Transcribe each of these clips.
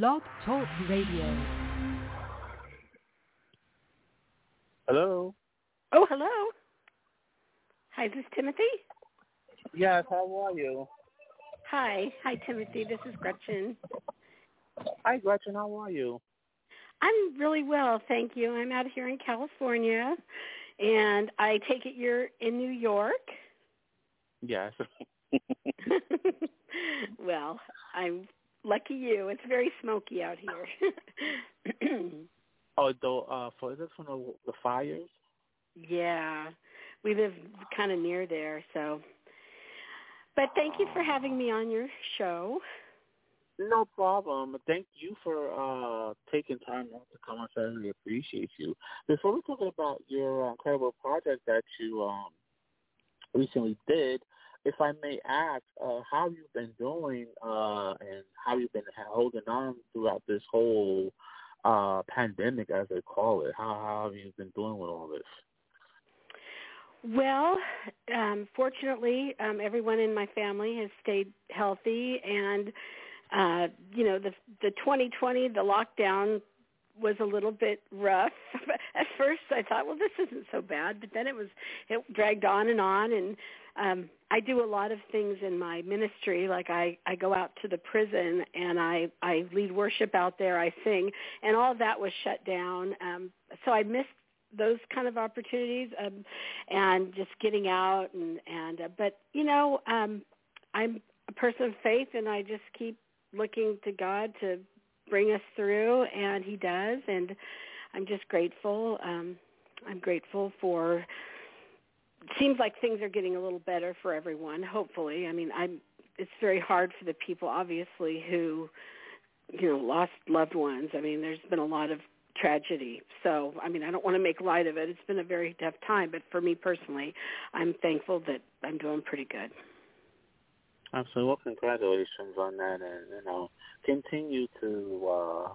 Blog Talk Radio. Hello. Oh, hello. Hi, this is Timothy? Yes, how are you? Hi. Hi, Timothy. This is Gretchen. Hi, Gretchen. How are you? I'm really well, thank you. I'm out here in California, and I take it you're in New York. Yes. well, I'm lucky you. It's very smoky out here. oh, though, uh, it from the, the fires? Yeah, we live kind of near there, so. But thank you for having me on your show. No problem. Thank you for uh, taking time out to come on. I really appreciate you. Before we talk about your incredible project that you um, recently did, if I may ask, uh, how you've been doing uh, and how you've been holding on throughout this whole uh, pandemic, as they call it. How, how have you been doing with all this? Well, um, fortunately, um, everyone in my family has stayed healthy, and uh, you know, the the 2020, the lockdown was a little bit rough. At first, I thought, well, this isn't so bad, but then it was it dragged on and on, and um, I do a lot of things in my ministry. Like I I go out to the prison and I I lead worship out there. I sing, and all that was shut down. Um, so I missed those kind of opportunities um, and just getting out and and uh, but you know um I'm a person of faith and I just keep looking to God to bring us through and he does and I'm just grateful um I'm grateful for seems like things are getting a little better for everyone hopefully I mean I'm it's very hard for the people obviously who you know lost loved ones I mean there's been a lot of tragedy. So, I mean, I don't want to make light of it. It's been a very tough time, but for me personally, I'm thankful that I'm doing pretty good. Absolutely. Well, congratulations on that, and you know, continue to uh,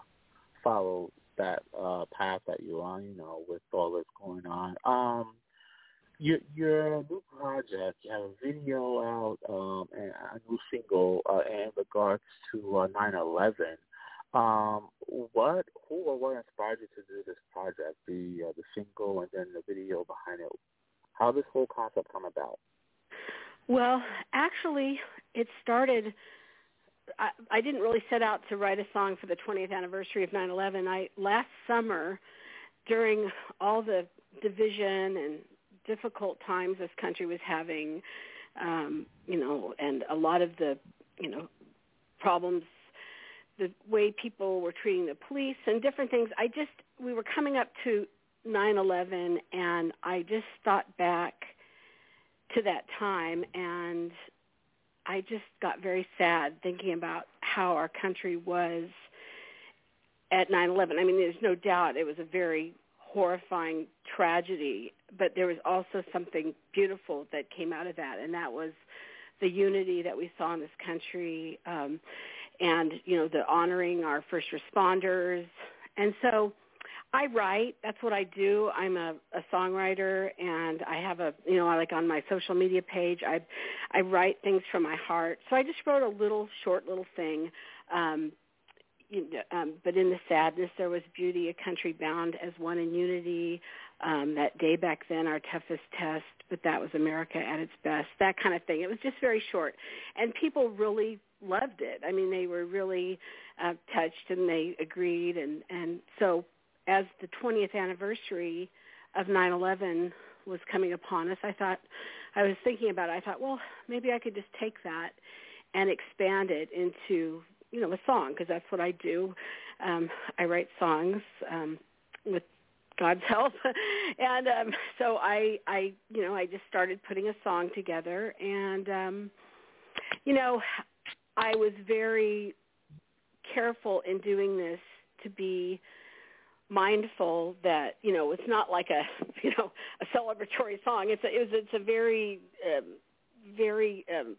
follow that uh, path that you're on. You know, with all that's going on. Um, your your new project, you have a video out um, and a new single uh, in regards to uh, 9/11. Um, what, who or what inspired you to do this project, the uh, the single and then the video behind it? How this whole concept come about? Well, actually, it started. I, I didn't really set out to write a song for the 20th anniversary of 9/11. I last summer, during all the division and difficult times this country was having, um, you know, and a lot of the, you know, problems the way people were treating the police and different things. I just we were coming up to 9/11 and I just thought back to that time and I just got very sad thinking about how our country was at 9/11. I mean, there's no doubt it was a very horrifying tragedy, but there was also something beautiful that came out of that, and that was the unity that we saw in this country. Um, and you know the honoring our first responders and so I write. That's what I do. I'm a, a songwriter, and I have a you know I like on my social media page. I I write things from my heart. So I just wrote a little short little thing. Um, you know, um, but in the sadness, there was beauty. A country bound as one in unity. Um, that day back then, our toughest test, but that was America at its best. That kind of thing. It was just very short, and people really loved it. I mean, they were really uh, touched and they agreed. And, and so as the 20th anniversary of 9-11 was coming upon us, I thought, I was thinking about it. I thought, well, maybe I could just take that and expand it into, you know, a song because that's what I do. Um, I write songs um, with God's help. and um so I I you know, I just started putting a song together and um you know, I was very careful in doing this to be mindful that you know it's not like a you know a celebratory song. It's a, it was it's a very um, very um,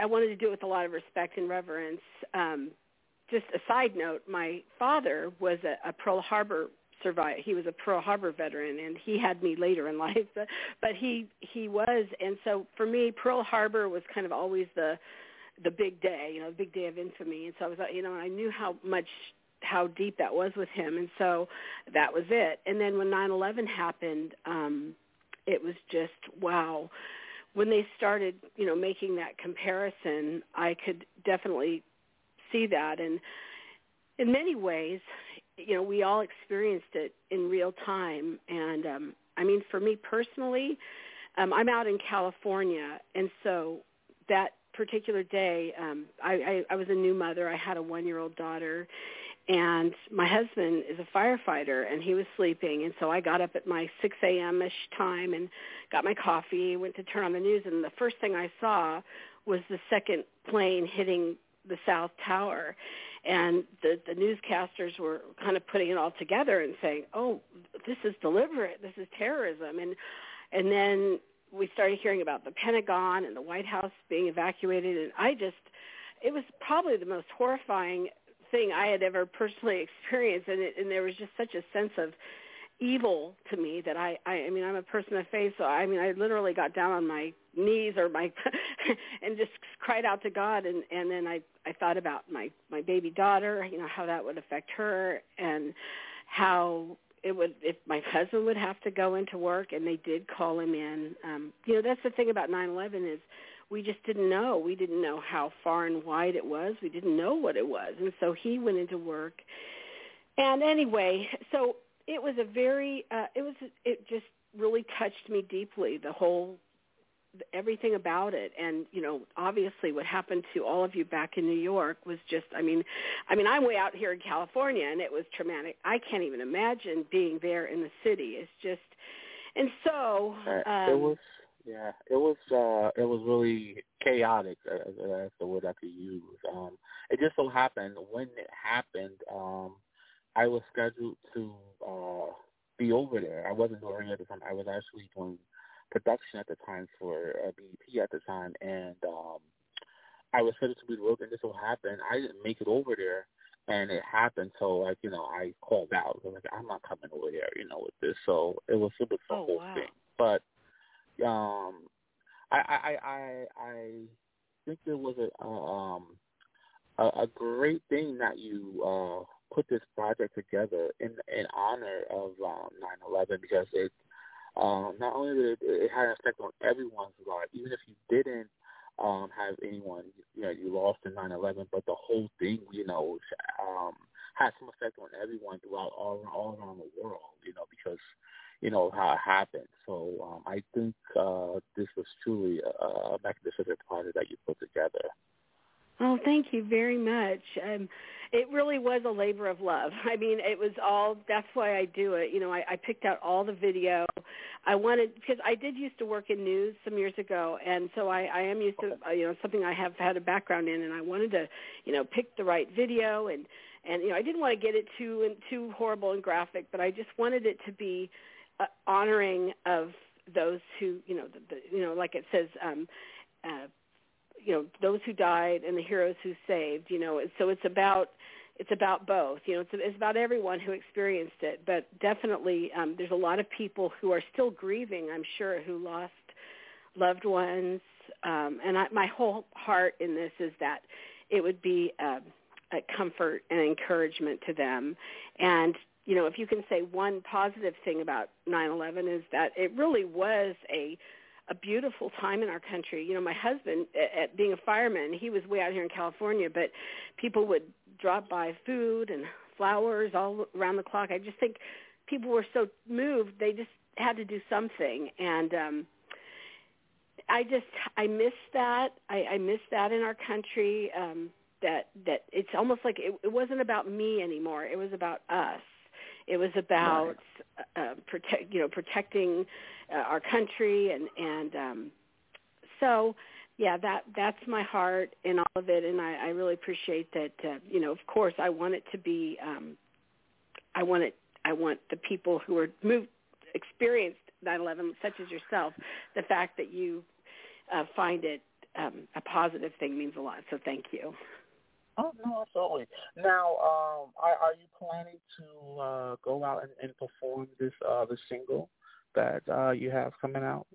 I wanted to do it with a lot of respect and reverence. Um, just a side note, my father was a, a Pearl Harbor survivor. He was a Pearl Harbor veteran, and he had me later in life. But, but he he was, and so for me, Pearl Harbor was kind of always the the big day, you know, the big day of infamy. And so I was, you know, I knew how much how deep that was with him, and so that was it. And then when 9/11 happened, um, it was just wow. When they started, you know, making that comparison, I could definitely see that, and in many ways, you know, we all experienced it in real time. And um, I mean, for me personally, um, I'm out in California, and so that particular day, um, I, I, I was a new mother. I had a one-year-old daughter, and my husband is a firefighter, and he was sleeping. And so I got up at my 6 a.m.-ish time and got my coffee, went to turn on the news, and the first thing I saw was the second plane hitting the South Tower and the the newscasters were kind of putting it all together and saying, "Oh, this is deliberate. This is terrorism." And and then we started hearing about the Pentagon and the White House being evacuated and I just it was probably the most horrifying thing I had ever personally experienced and it, and there was just such a sense of evil to me that I, I I mean I'm a person of faith so I mean I literally got down on my knees or my and just cried out to God and and then I I thought about my my baby daughter you know how that would affect her and how it would if my husband would have to go into work and they did call him in. Um you know that's the thing about 9/11 is we just didn't know. We didn't know how far and wide it was. We didn't know what it was. And so he went into work. And anyway so it was a very uh it was it just really touched me deeply the whole everything about it. And you know obviously what happened to all of you back in New York was just I mean I mean I'm way out here in California and it was traumatic. I can't even imagine being there in the city. It's just and so um, it was yeah it was uh it was really chaotic uh, that's the word I could use um it just so happened when it happened um I was scheduled to uh be over there I wasn't doing it at the time I was actually doing production at the time for uh, BET at the time, and um, I was scheduled to be work, and this will happen. I didn't make it over there, and it happened. So like you know, I called out. I was like, I'm not coming over there, you know, with this. So it was it was the oh, whole wow. thing. But um, I I I I think there was a um a, a great thing that you uh put this project together in in honor of um 9/11 because it um, not only did it, it had an effect on everyone's life, even if you didn't um, have anyone, you know, you lost in 9/11, but the whole thing, you know, um, had some effect on everyone throughout all all around the world, you know, because you know how it happened. So um, I think uh, this was truly a, a magnificent project that you put together. Oh, thank you very much. Um, it really was a labor of love. I mean, it was all. That's why I do it. You know, I, I picked out all the video. I wanted because I did used to work in news some years ago, and so I, I am used to uh, you know something I have had a background in, and I wanted to you know pick the right video and and you know I didn't want to get it too and too horrible and graphic, but I just wanted it to be uh, honoring of those who you know the, the you know like it says um uh you know those who died and the heroes who saved you know so it's about it's about both you know it's, it's about everyone who experienced it but definitely um there's a lot of people who are still grieving i'm sure who lost loved ones um and I, my whole heart in this is that it would be um a comfort and encouragement to them. And you know if you can say one positive thing about 9/11 is that it really was a a beautiful time in our country. You know, my husband, at, at being a fireman, he was way out here in California, but people would drop by food and flowers all around the clock. I just think people were so moved they just had to do something, and um, I just I miss that. I, I miss that in our country. Um, that that it's almost like it, it wasn't about me anymore. It was about us. It was about right. uh, protect, you know, protecting uh, our country, and and um, so yeah, that that's my heart in all of it, and I, I really appreciate that. Uh, you know, of course, I want it to be. Um, I want it. I want the people who are moved, experienced 9/11, such as yourself, the fact that you uh, find it um, a positive thing means a lot. So thank you. Oh no, absolutely. Now, um, are, are you planning to uh, go out and, and perform this uh, the single that uh, you have coming out?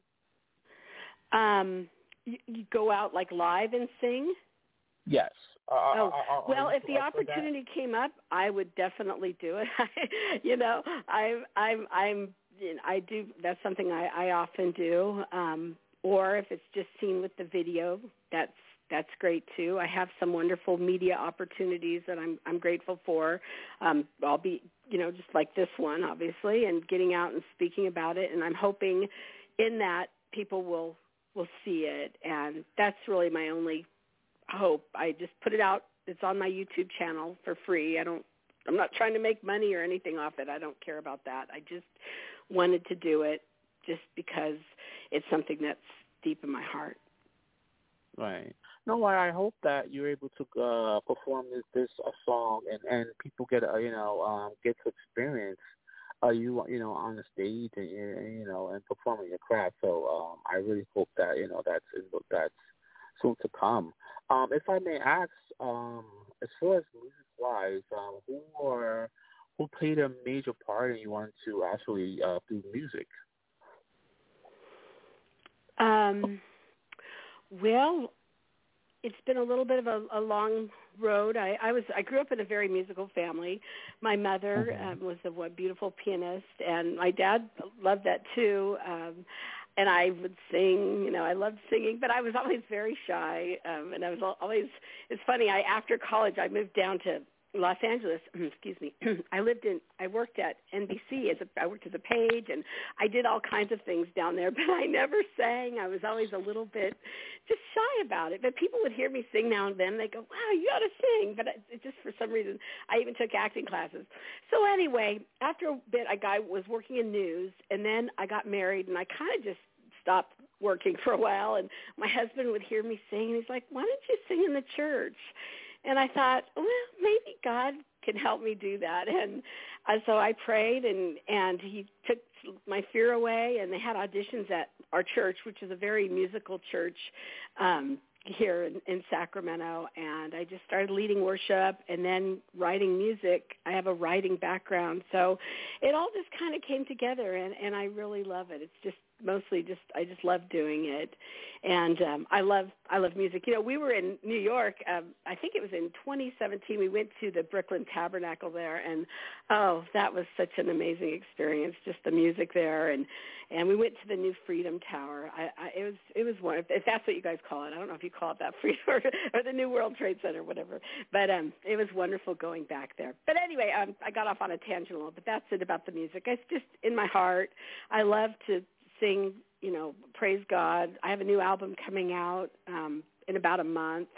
Um, you, you go out like live and sing. Yes. Uh, oh are, well, if the opportunity came up, I would definitely do it. you know, I'm I'm I'm you know, I do. That's something I, I often do. Um, or if it's just seen with the video, that's that's great too. I have some wonderful media opportunities that I'm I'm grateful for. Um, I'll be you know just like this one obviously, and getting out and speaking about it. And I'm hoping in that people will will see it, and that's really my only hope. I just put it out. It's on my YouTube channel for free. I don't. I'm not trying to make money or anything off it. I don't care about that. I just wanted to do it just because it's something that's deep in my heart. Right. No, I hope that you're able to uh, perform this this uh, song and and people get uh, you know um, get to experience uh, you you know on the stage and, and you know and performing your craft. So um, I really hope that you know that's that's soon to come. Um, if I may ask, um, as far as music wise, um, who are who played a major part in you wanting to actually uh, do music? Um, well, it's been a little bit of a, a long road. I, I was I grew up in a very musical family. My mother mm-hmm. um, was a what, beautiful pianist, and my dad loved that too. Um, and I would sing. You know, I loved singing, but I was always very shy. Um, and I was always. It's funny. I after college, I moved down to Los Angeles, excuse me. I lived in I worked at NBC as a I worked as a page and I did all kinds of things down there, but I never sang. I was always a little bit just shy about it. But people would hear me sing now and then. They go, "Wow, you got to sing." But it, just for some reason, I even took acting classes. So anyway, after a bit I got was working in news and then I got married and I kind of just stopped working for a while and my husband would hear me sing and he's like, "Why don't you sing in the church?" And I thought, well, maybe God can help me do that. And uh, so I prayed, and and He took my fear away. And they had auditions at our church, which is a very musical church um, here in, in Sacramento. And I just started leading worship and then writing music. I have a writing background, so it all just kind of came together, and and I really love it. It's just mostly just I just love doing it, and um, I love I love music. You know, we were in New York. Um, I think it was in 2017. We went to the Brooklyn Tabernacle there, and oh, that was such an amazing experience. Just the music there, and and we went to the new Freedom Tower. I, I it was it was one if that's what you guys call it. I don't know if you call it that Freedom or, or the New World Trade Center, whatever. But um, it was wonderful going back there. But anyway, um, I got off on a tangent a little. But that's it about the music. It's just in my heart. I love to you know, praise God. I have a new album coming out um, in about a month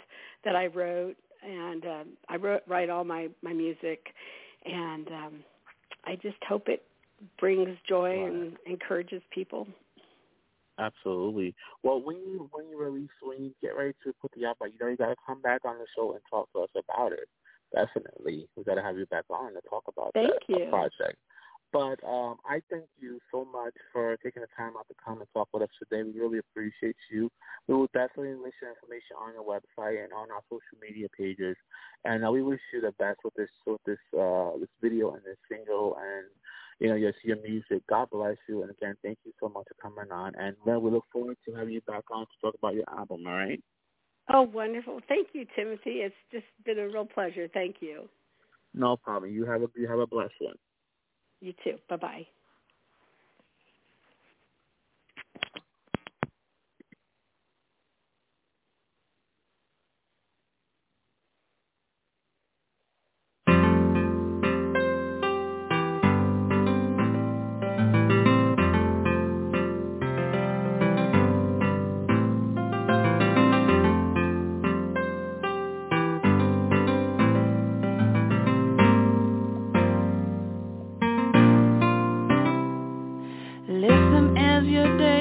that I wrote, and um, I wrote write all my my music, and um, I just hope it brings joy and encourages people. Absolutely. Well, when you when you release when you get ready to put the album, you know you got to come back on the show and talk to us about it. Definitely, we got to have you back on to talk about Thank that you. project. But um, I thank you so much for taking the time out to come and talk with us today. We really appreciate you. We will definitely list your information on your website and on our social media pages. And uh, we wish you the best with this with this uh, this video and this single and you know your your music. God bless you. And again, thank you so much for coming on. And then we look forward to having you back on to talk about your album. All right. Oh, wonderful! Thank you, Timothy. It's just been a real pleasure. Thank you. No problem. You have a you have a blessed one. You too. Bye-bye.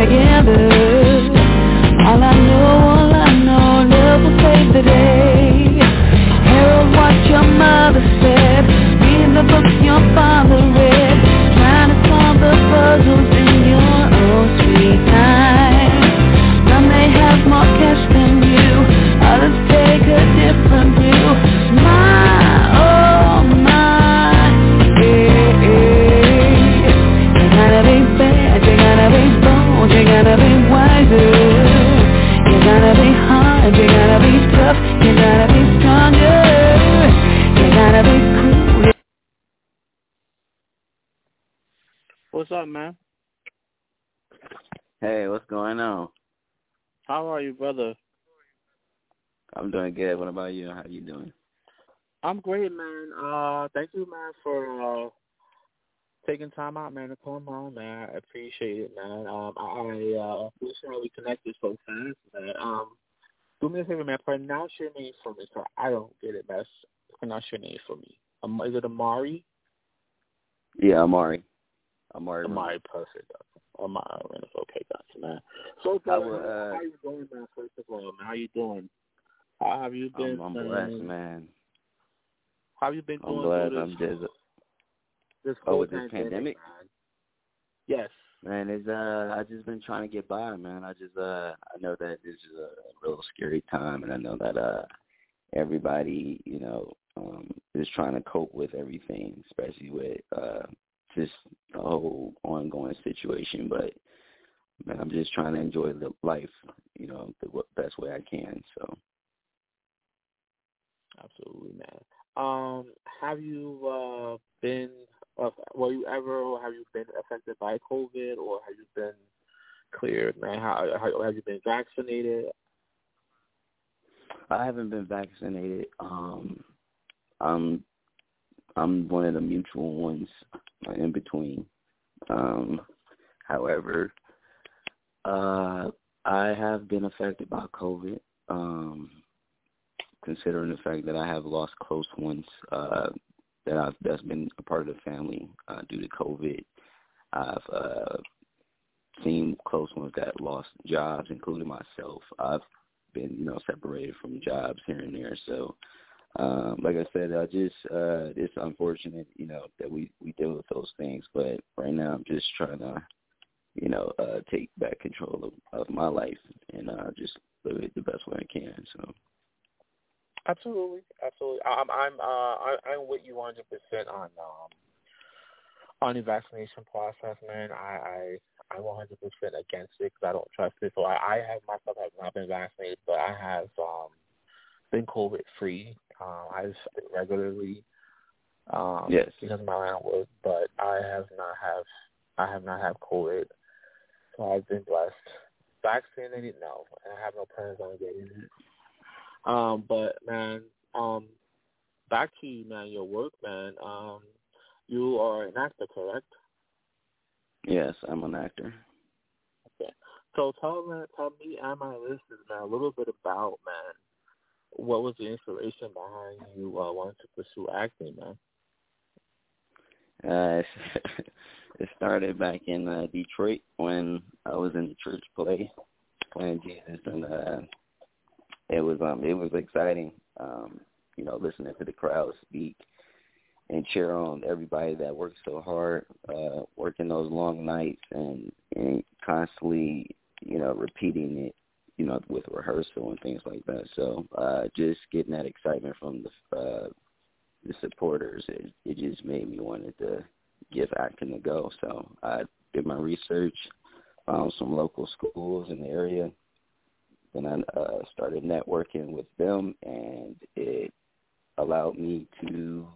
together. All I know, all I know, love will save the day. Harold, what your mother said Read the book your father read. Trying to solve the puzzles in your own sweet time. Some may have more cash than you. Others take a different up, man? Hey, what's going on? How are you, brother? I'm doing good. What about you? How you doing? I'm great, man. Uh, thank you, man, for uh taking time out, man, to come on, man. I appreciate it, man. Um, I, I uh, appreciate we connected so fast, man. Um, do me a favor, man. Pronounce your name for me, so I don't get it mess. Pronounce your name for me. Um, is it Amari? Yeah, Amari. Amari. Amari, perfect. Amari, okay, gotcha, man. So, I brother, will, uh, how you doing, man? First of all, man, how you doing? How have you been? I'm, I'm man? blessed, man. How have you been I'm doing blessed. through I'm just this Oh, with this pandemic? man? Yes. man. It's uh, I just been trying to get by, man. I just uh, I know that this is a real scary time, and I know that uh, everybody, you know, um, is trying to cope with everything, especially with uh, just the whole ongoing situation. But man, I'm just trying to enjoy the life, you know, the best way I can. So. Absolutely, man. Um, have you uh, been, uh, were you ever, or have you been affected by COVID, or have you been cleared, man? How, how have you been vaccinated? I haven't been vaccinated. Um, I'm I'm one of the mutual ones uh, in between. Um, however, uh, I have been affected by COVID. Um, considering the fact that I have lost close ones uh, that I've that's been a part of the family uh, due to COVID. I've uh, seen close ones that lost jobs, including myself. I've been, you know, separated from jobs here and there. So, um, like I said, I just uh, it's unfortunate, you know, that we we deal with those things. But right now, I'm just trying to, you know, uh, take back control of, of my life and uh, just live it the best way I can. So. Absolutely, absolutely. I'm I'm uh I, I'm with you 100 percent on um on the vaccination process, man. I I I'm 100 percent against it because I don't trust it. So I I have myself have not been vaccinated, but I have um been COVID free. Um, I've regularly um Yes. because of my line of work, but I have not have I have not have COVID. So I've been blessed. Vaccinated, no. I have no plans on getting it. Um, but man, um, back to you, man. Your work, man. Um, you are an actor, correct? Yes, I'm an actor. Okay. So tell me, tell me and my listeners, man, a little bit about, man. What was the inspiration behind you uh, wanting to pursue acting, man? Uh, it started back in uh, Detroit when I was in the church play. Playing Jesus, and uh, it was um it was exciting, um, you know, listening to the crowd speak and cheer on everybody that worked so hard, uh, working those long nights and and constantly, you know, repeating it, you know, with rehearsal and things like that. So uh, just getting that excitement from the uh, the supporters, it, it just made me wanted to give acting a go. So I did my research, found some local schools in the area, and I uh, started networking with them, and it allowed me to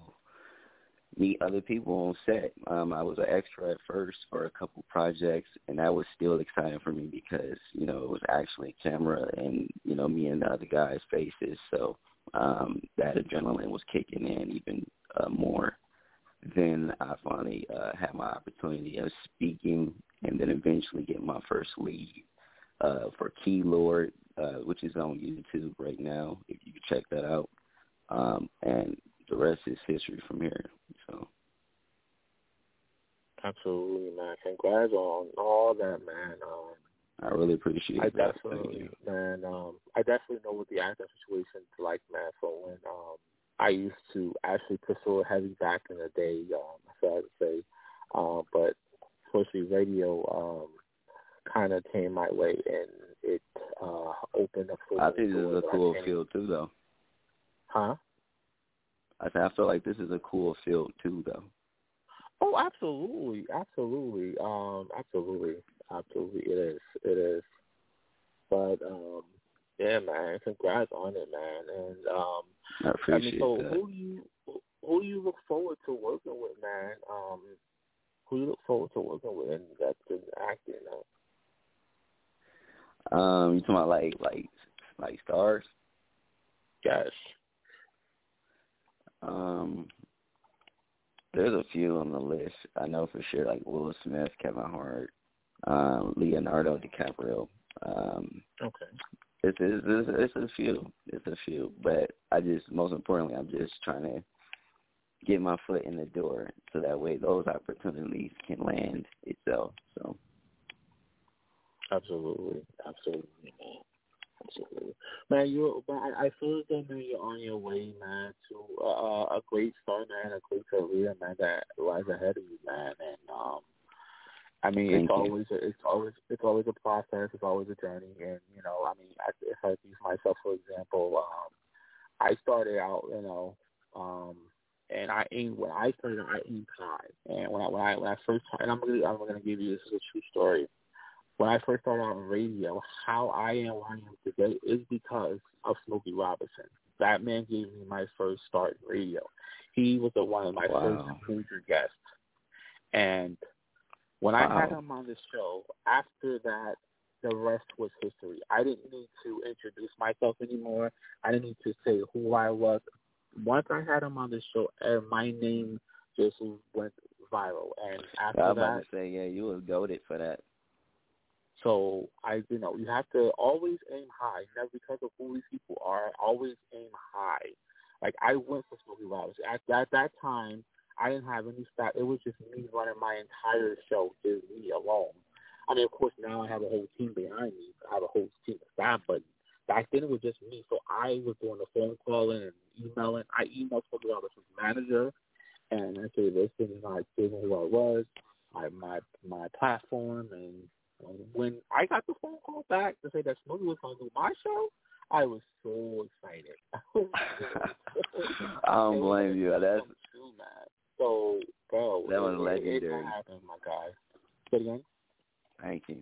meet other people on set. Um, I was an extra at first for a couple projects, and that was still exciting for me because you know it was actually camera and you know me and the other guys' faces. So um, that adrenaline was kicking in even uh, more. Then I finally uh, had my opportunity of speaking, and then eventually get my first lead uh, for Key Lord, uh, which is on YouTube right now. If you check that out, um, and the rest is history from here. So Absolutely, man. Congrats on all that, man. Um, I really appreciate I that. Definitely, you. man. Um, I definitely know what the acting situation's like, man. So when um, I used to actually pursue heavy back in the day, um, sad to say, um, but especially radio um, kind of came my way, and it uh, opened up. so I think this is a cool field too, though. Huh? I said I feel like this is a cool field too, though. Oh, absolutely, absolutely, um, absolutely, absolutely. It is, it is. But um, Yeah, man. Congrats on it, man. And um, I appreciate I mean, so that. who do you who do you look forward to working with, man? Um, who do you look forward to working with, and that's in acting? Um, you talking about like like like stars? Yes. Um, there's a few on the list. I know for sure, like Will Smith, Kevin Hart, um, Leonardo DiCaprio. Um, Okay. it's, it's it's it's a few. It's a few, but I just most importantly, I'm just trying to get my foot in the door so that way those opportunities can land itself. So Absolutely, absolutely, man. Absolutely, man. You, man, I, I feel as though man, you're on your way, man, to uh, a great start, man, a great career, man, that lies ahead of you, man. And um, I mean, Thank it's you. always, a, it's always, it's always a process. It's always a journey, and you know, I mean, I, if I use myself for example, um, I started out, you know, um, and I aimed when I started, I aimed high, and when I when I when I first, and I'm gonna I'm gonna give you this is a true story when I first started out on radio, how I am where I am today is because of Smokey Robinson. That man gave me my first start in radio. He was the one of my Wow. first major guests. And when I had him on the show, after that, the rest was history. I didn't need to introduce myself anymore. I didn't need to say who I was. Once I had him on the show, my name just went viral. And after I was that, about to say, yeah, you were goaded for that. So I, you know, you have to always aim high. Never because of who these people are. Always aim high. Like I went for Smokey Robinson. At, at that time, I didn't have any staff. It was just me running my entire show, just me alone. I mean, of course, now I have a whole team behind me. I have a whole team of staff, but back then it was just me. So I was doing the phone calling and emailing. I emailed Smokey Robinson's manager, and I said, "Listen, I told him who I was, I, my my platform, and Um, when I got the phone call back to say that Smokey was going to do my show, I was so excited. Oh I don't blame you. That's true, man. So, bro, That was it, legendary. it happened, my guy. Say it again. Thank you.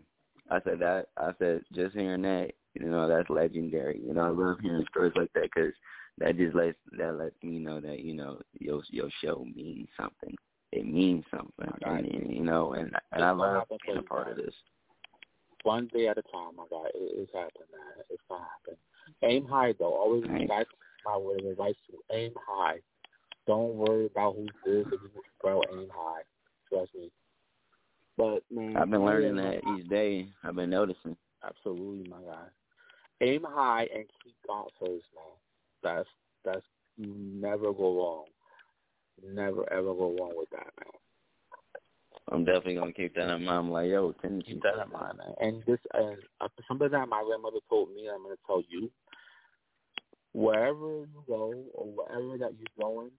I said that. I said just hearing that, you know, that's legendary. You know, I love hearing stories like that because that just lets that lets me know that you know your your show means something. It means something, and, and you know, and and I love being a part of this. One day at a time, my guy. It, it's happening, man. It's gonna happen. Aim high, though. Always Thanks. that's my word of advice to you. aim high. Don't worry about who's this or who's bro. Aim high. Trust me. But man, I've been learning that each day. I've been noticing. Absolutely, my guy. Aim high and keep God first, man. That's that's you never go wrong. Never ever go wrong with that, man. I'm definitely gonna keep that in mind. I'm like, yo, tendency. Keep that in mind, man. And this uh, something that my grandmother told me, I'm gonna tell you. Wherever you go or wherever that you're going,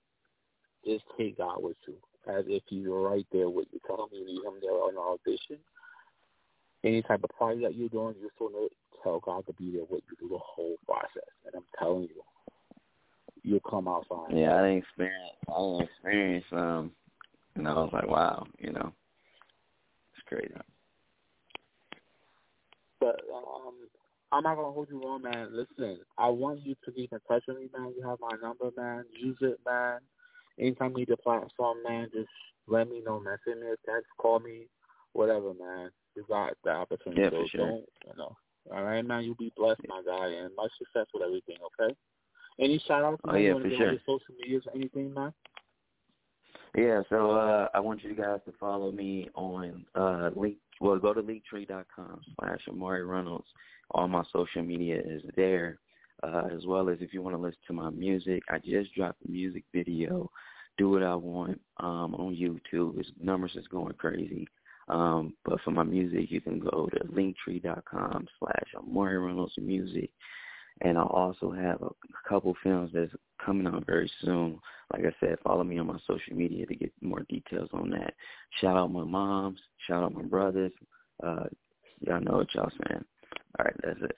just take God with you, as if you're right there with you. Tell him you need him there on an audition. Any type of party that you're doing, you're still gonna tell God to be there with you through the whole process. And I'm telling you, you'll come out fine. Yeah, I didn't experience. I didn't experience. Um, and I was like, wow, you know, crazy. But um, I'm not gonna hold you long, man. Listen, I want you to keep in touch with me, man. You have my number, man. Use it, man. Anytime you need a platform, man, just let me know, man. Send me a text, call me, whatever, man. You got the opportunity. Yeah, so sure. Don't, you know. All right, man. You be blessed, my guy, and much success with everything. Okay. Any shout outs? Oh, yeah, for sure. your social medias or anything, man? Yeah, so uh, I want you guys to follow me on uh, link. Well, go to linktree.com slash Imari Reynolds. All my social media is there, uh, as well as if you want to listen to my music. I just dropped a music video, "Do What I Want," um, on YouTube. Its numbers is going crazy. Um, but for my music, you can go to linktree.com slash Imari Reynolds Music. And I also have a couple films that's coming out very soon. Like I said, follow me on my social media to get more details on that. Shout out my moms. Shout out my brothers. Uh, y'all know what y'all saying. All right, that's it.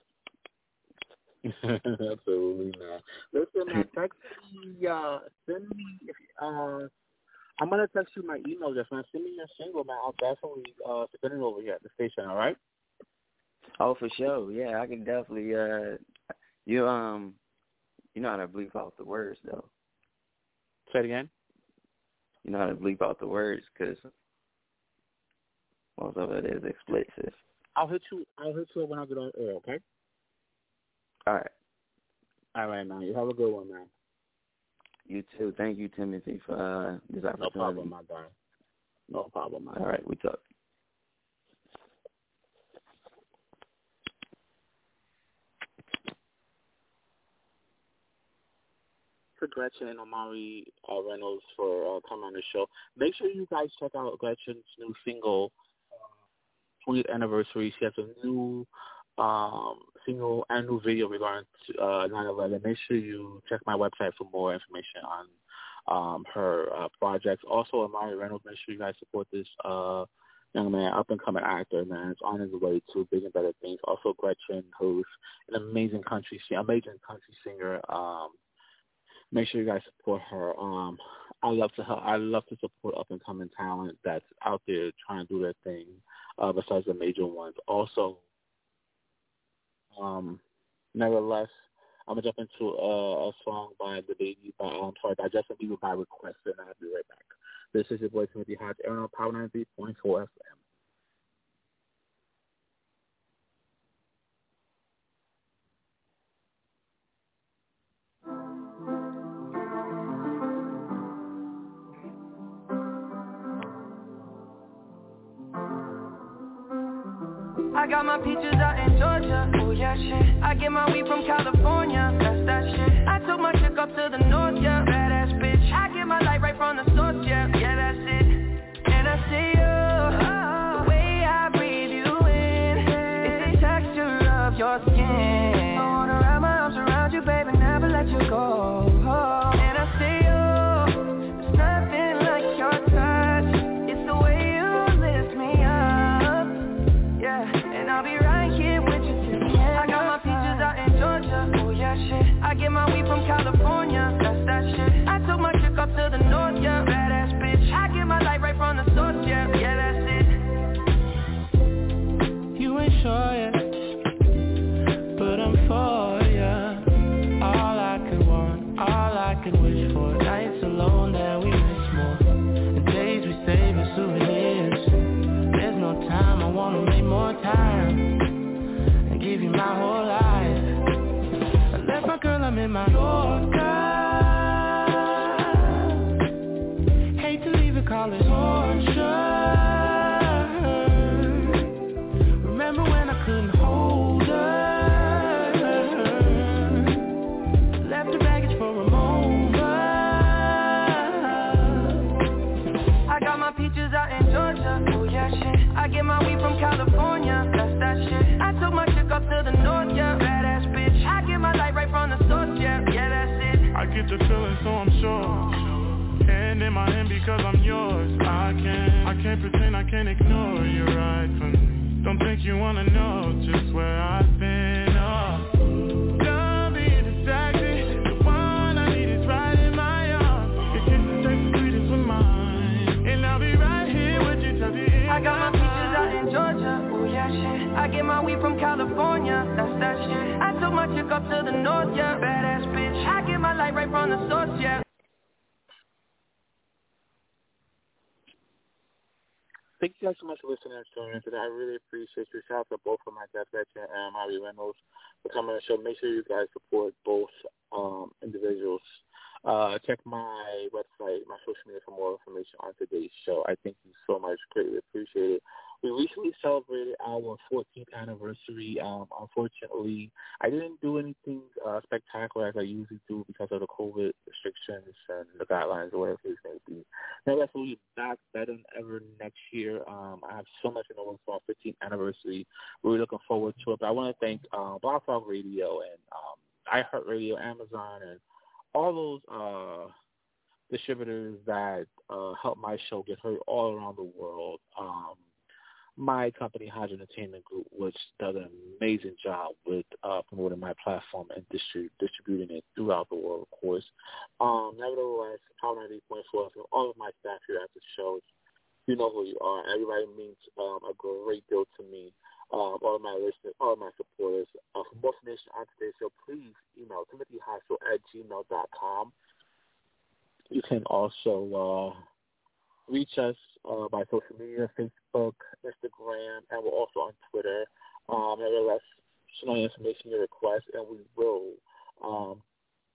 Absolutely, man. Listen, man, text me, uh, send me, uh, I'm going to text you my email address, man. Send me your single, man. I'll definitely, uh, send it over here at the station, all right? Oh, for sure. Yeah, I can definitely. uh You um, you know how to bleep out the words though. Say it again. You know how to bleep out the words because most of it is explicit. I'll hit you. I'll hit you when I get on air. Okay. All right. All right, man. You have a good one, man. You too. Thank you, Timothy, for uh, this opportunity. No problem, my guy. No problem, man. All right, we talk. Gretchen and Omari uh, Reynolds for uh, coming on the show. Make sure you guys check out Gretchen's new single, uh, 20th anniversary. She has a new um, single and new video regarding uh, 9/11. Make sure you check my website for more information on um, her uh, projects. Also, Imari Reynolds, make sure you guys support this uh, young man, up and coming actor, man. It's on his way to big and better things. Also, Gretchen, who's an amazing country, amazing country singer. Um, make sure you guys support her. Um, I love to help. I love to support up and coming talent that's out there trying to do their thing. Uh, besides the major ones, also um, nevertheless, I'm gonna jump into a, a song by the baby by um sorry by Justin Bieber by request, and I'll be right back. This is your boy Timothy Hodge, Aaron on Power 93.4 FM. I got my peaches out in Georgia. Oh yeah, shit. I get my weed from California. That's that shit. I took my chick up to the north, yeah. All get the feeling, so I'm sure. Hand in my hand because I'm yours. I can't, I can't pretend, I can't ignore you right from me. Don't think you wanna know just where I've been. Oh. Don't be distracted. The one I need is right in my arms. Your kisses taste the sweetest with mine, and I'll be right here with you till the end. I got my peaches out in Georgia. Oh yeah, shit. I get my weed from California. That's that shit. I took my chick up to the north, yeah. Badass bitch. Light right from the source, yeah. Thank you guys so much for listening and tuning in today. I really appreciate you. Shout out to both of my guests, Gretchen and Mari Reynolds, for coming on the show. Make sure you guys support both um, individuals. Uh, check my website, my social media for more information on today's show. I thank you so much. Greatly appreciate it. We recently celebrated our 14th anniversary. Um, unfortunately, I didn't do anything uh, spectacular as I usually do because of the COVID restrictions and the guidelines or whatever it may be. Nevertheless, we'll be back better than ever next year. Um, I have so much in the works for our 15th anniversary. We're looking forward to it. But I want to thank uh, Blog Talk Radio and um, iHeartRadio, Amazon, and all those uh, distributors that uh, help my show get heard all around the world. Um, my company, Hodge Entertainment Group, which does an amazing job with uh, promoting my platform and distrib- distributing it throughout the world, of course. Um, nevertheless, Power 90.4 from all of my staff here at the show, you know who you are. Everybody means um, a great deal to me. Um, all of my listeners, all of my supporters. Uh, for more information on today's show, please email timothyhostel at gmail.com. You can also uh, reach us uh, by social media, Facebook, Instagram, and we're also on Twitter. Um, nevertheless, send all information, your request, and we will um,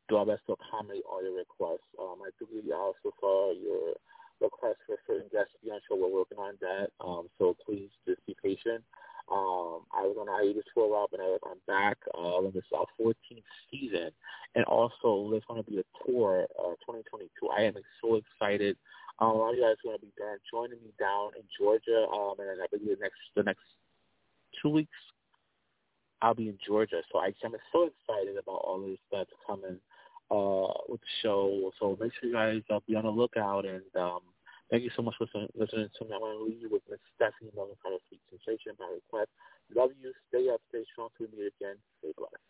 do our best to accommodate all your requests. Um, I do you also for your request for certain guests to be on show. We're working on that, um, so please just be patient. Um, I was on hiatus for a while, but I'm back. Uh, this our 14th season, and also there's going to be a tour, uh, 2022. I am so excited. Um, a lot of you guys are going to be there joining me down in Georgia, um, and I believe the next the next two weeks I'll be in Georgia. So I, I'm so excited about all this that's coming uh, with the show. So make sure you guys uh, be on the lookout. And um, thank you so much for listening to me. I'm going to leave you with Miss Stephanie kind of sweet sensation by request. Love you. Stay up. Stay strong. To meet again. Stay blessed.